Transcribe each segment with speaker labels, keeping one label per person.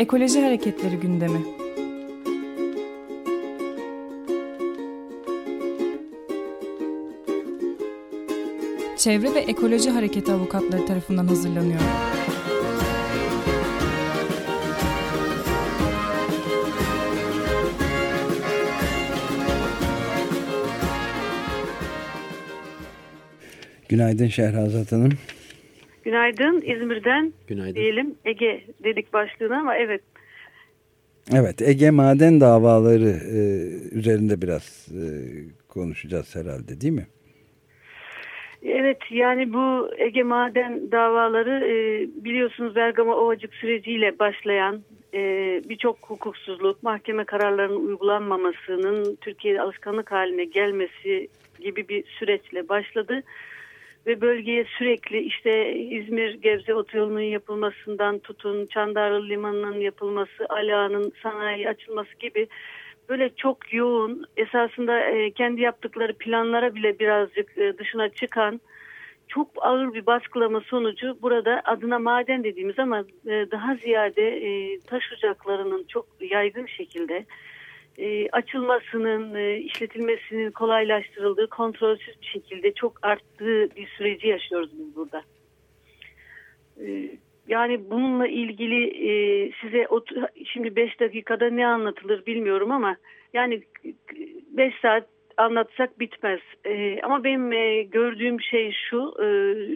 Speaker 1: Ekoloji Hareketleri gündemi. Çevre ve Ekoloji Hareketi avukatları tarafından hazırlanıyor.
Speaker 2: Günaydın Şehrazat Hanım.
Speaker 3: Günaydın İzmir'den Günaydın. diyelim Ege dedik başlığına ama evet.
Speaker 2: Evet Ege maden davaları e, üzerinde biraz e, konuşacağız herhalde değil mi?
Speaker 3: Evet yani bu Ege maden davaları e, biliyorsunuz Bergama Ovacık süreciyle başlayan e, birçok hukuksuzluk, mahkeme kararlarının uygulanmamasının Türkiye'de alışkanlık haline gelmesi gibi bir süreçle başladı ve bölgeye sürekli işte İzmir Gebze otoyolunun yapılmasından tutun Çandarlı Limanı'nın yapılması, Ala'nın sanayi açılması gibi böyle çok yoğun esasında e, kendi yaptıkları planlara bile birazcık e, dışına çıkan çok ağır bir baskılama sonucu burada adına maden dediğimiz ama e, daha ziyade taş ocaklarının çok yaygın şekilde e, açılmasının, e, işletilmesinin kolaylaştırıldığı, kontrolsüz bir şekilde çok arttığı bir süreci yaşıyoruz biz burada. E, yani bununla ilgili e, size şimdi 5 dakikada ne anlatılır bilmiyorum ama yani 5 saat anlatsak bitmez. E, ama benim e, gördüğüm şey şu, e,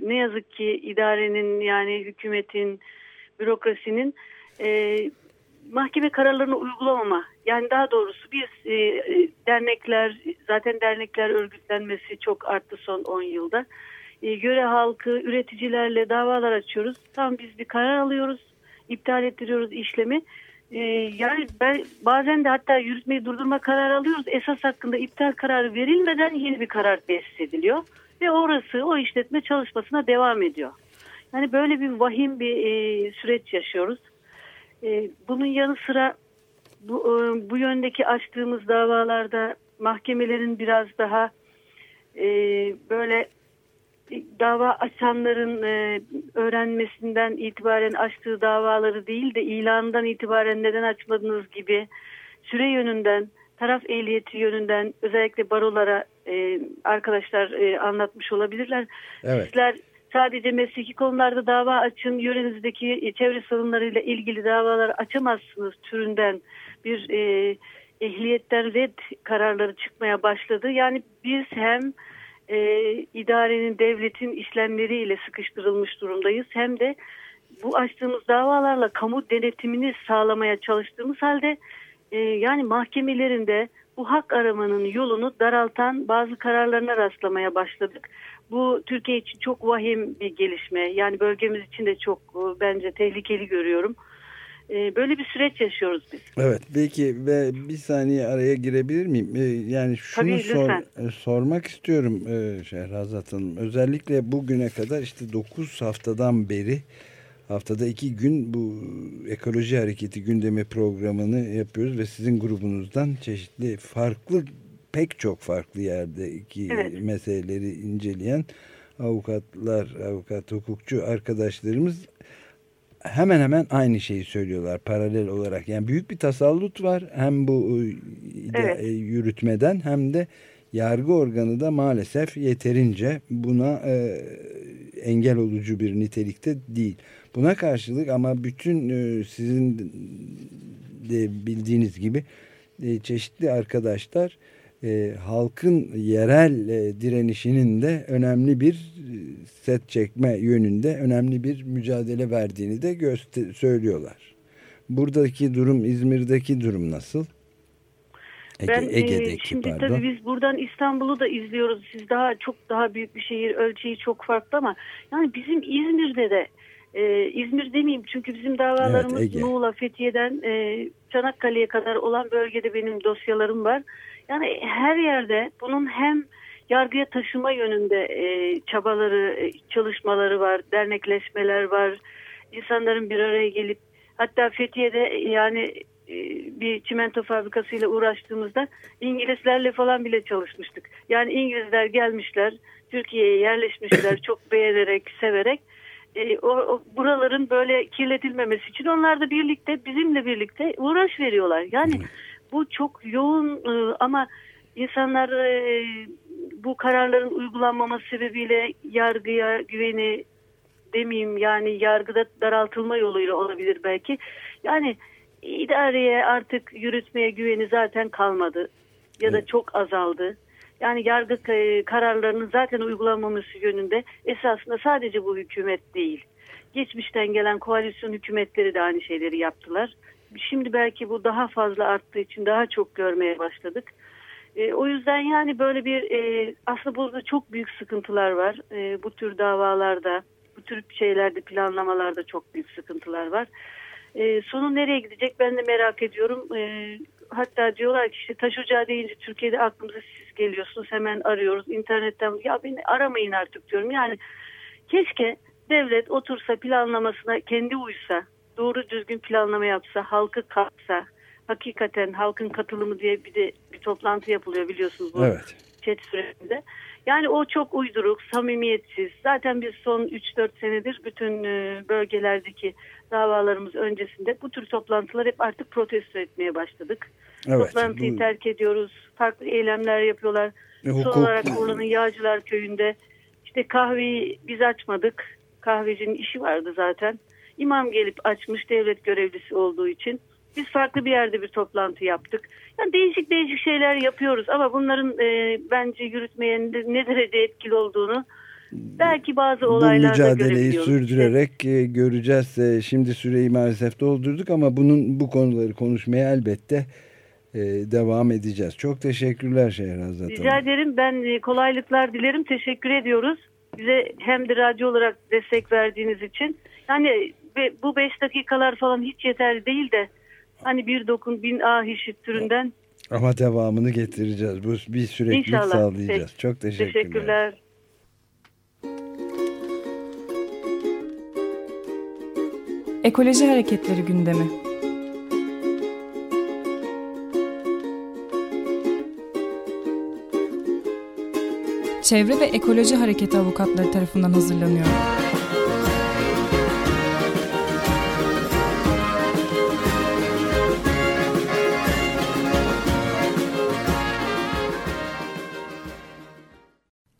Speaker 3: ne yazık ki idarenin yani hükümetin, bürokrasinin e, mahkeme kararlarını uygulamama yani daha doğrusu biz e, e, dernekler zaten dernekler örgütlenmesi çok arttı son 10 yılda. E, göre halkı üreticilerle davalar açıyoruz. Tam biz bir karar alıyoruz. iptal ettiriyoruz işlemi. E, yani ben, bazen de hatta yürütmeyi durdurma kararı alıyoruz. Esas hakkında iptal kararı verilmeden yeni bir karar tesis ediliyor. Ve orası o işletme çalışmasına devam ediyor. Yani böyle bir vahim bir e, süreç yaşıyoruz. E, bunun yanı sıra bu, e, bu yöndeki açtığımız davalarda mahkemelerin biraz daha e, böyle dava açanların e, öğrenmesinden itibaren açtığı davaları değil de ilanından itibaren neden açmadınız gibi süre yönünden taraf ehliyeti yönünden özellikle barolara e, arkadaşlar e, anlatmış olabilirler. Evet. Sizler sadece mesleki konularda dava açın, yörenizdeki çevre sorunlarıyla ilgili davalar açamazsınız türünden bir e, ehliyetten red kararları çıkmaya başladı. Yani biz hem e, idarenin, devletin işlemleriyle sıkıştırılmış durumdayız hem de bu açtığımız davalarla kamu denetimini sağlamaya çalıştığımız halde e, yani mahkemelerinde bu hak aramanın yolunu daraltan bazı kararlarına rastlamaya başladık. Bu Türkiye için çok vahim bir gelişme. Yani bölgemiz için de çok e, bence tehlikeli görüyorum. E, böyle bir süreç yaşıyoruz biz.
Speaker 2: Evet belki bir saniye araya girebilir miyim? E, yani şunu Tabii, sor, sormak istiyorum Şehrazat Hanım. Özellikle bugüne kadar işte 9 haftadan beri haftada iki gün bu ekoloji hareketi gündemi programını yapıyoruz ve sizin grubunuzdan çeşitli farklı pek çok farklı yerdeki evet. meseleleri inceleyen avukatlar, avukat, hukukçu arkadaşlarımız hemen hemen aynı şeyi söylüyorlar paralel olarak. Yani büyük bir tasallut var hem bu e, evet. E, yürütmeden hem de yargı organı da maalesef yeterince buna e, engel olucu bir nitelikte değil. Buna karşılık ama bütün e, sizin de bildiğiniz gibi e, çeşitli arkadaşlar e, halkın yerel direnişinin de önemli bir set çekme yönünde önemli bir mücadele verdiğini de söylüyorlar. Buradaki durum İzmir'deki durum nasıl?
Speaker 3: Ege, ben Ege'deki, e, şimdi pardon. tabii biz buradan İstanbul'u da izliyoruz. Siz daha çok daha büyük bir şehir ölçeği çok farklı ama yani bizim İzmir'de de e, İzmir demeyeyim çünkü bizim davalarımız evet, Muğla, Fethiye'den e, Çanakkale'ye kadar olan bölgede benim dosyalarım var. Yani her yerde bunun hem yargıya taşıma yönünde e, çabaları, e, çalışmaları var, dernekleşmeler var. İnsanların bir araya gelip hatta Fethiye'de yani bir çimento fabrikasıyla uğraştığımızda İngilizlerle falan bile çalışmıştık. Yani İngilizler gelmişler, Türkiye'ye yerleşmişler çok beğenerek, severek e, o, o, buraların böyle kirletilmemesi için onlar da birlikte bizimle birlikte uğraş veriyorlar. Yani bu çok yoğun e, ama insanlar e, bu kararların uygulanmaması sebebiyle yargıya güveni demeyeyim yani yargıda daraltılma yoluyla olabilir belki. Yani idareye artık yürütmeye güveni zaten kalmadı ya da çok azaldı. Yani yargı kararlarının zaten uygulanmaması yönünde esasında sadece bu hükümet değil. Geçmişten gelen koalisyon hükümetleri de aynı şeyleri yaptılar. Şimdi belki bu daha fazla arttığı için daha çok görmeye başladık. E, o yüzden yani böyle bir e, aslında burada çok büyük sıkıntılar var. E, bu tür davalarda, bu tür şeylerde planlamalarda çok büyük sıkıntılar var. E, sonu nereye gidecek ben de merak ediyorum. E, hatta diyorlar ki işte taş ocağı deyince Türkiye'de aklımıza siz geliyorsunuz hemen arıyoruz internetten ya beni aramayın artık diyorum. Yani keşke devlet otursa planlamasına kendi uysa doğru düzgün planlama yapsa halkı katsa hakikaten halkın katılımı diye bir de bir toplantı yapılıyor biliyorsunuz bu evet. chat sürecinde. Yani o çok uyduruk, samimiyetsiz. Zaten biz son 3-4 senedir bütün e, bölgelerdeki davalarımız öncesinde bu tür toplantılar hep artık protesto etmeye başladık. Evet, Toplantıyı bu... terk ediyoruz. Farklı eylemler yapıyorlar. E, hukuk... Son olarak Urla'nın Yağcılar Köyü'nde işte kahveyi biz açmadık. Kahvecinin işi vardı zaten. İmam gelip açmış devlet görevlisi olduğu için. Biz farklı bir yerde bir toplantı yaptık. Yani değişik değişik şeyler yapıyoruz ama bunların e, bence yürütmeye ne derece etkili olduğunu belki bazı olaylarda
Speaker 2: Bu mücadeleyi sürdürerek e, göreceğiz. E, şimdi süreyi maalesef doldurduk ama bunun bu konuları konuşmaya elbette e, devam edeceğiz. Çok teşekkürler Şehrazat Hanım.
Speaker 3: Rica ederim. Ben e, kolaylıklar dilerim. Teşekkür ediyoruz. Bize hem de radyo olarak destek verdiğiniz için. Yani bu beş dakikalar falan hiç yeterli değil de Hani bir dokun bin ah işit türünden.
Speaker 2: Ama devamını getireceğiz. Bu bir süreklilik İnşallah. sağlayacağız. Peki. Çok teşekkürler. Teşekkürler.
Speaker 1: Ekoloji Hareketleri gündemi. Çevre ve Ekoloji Hareketi avukatları tarafından hazırlanıyor.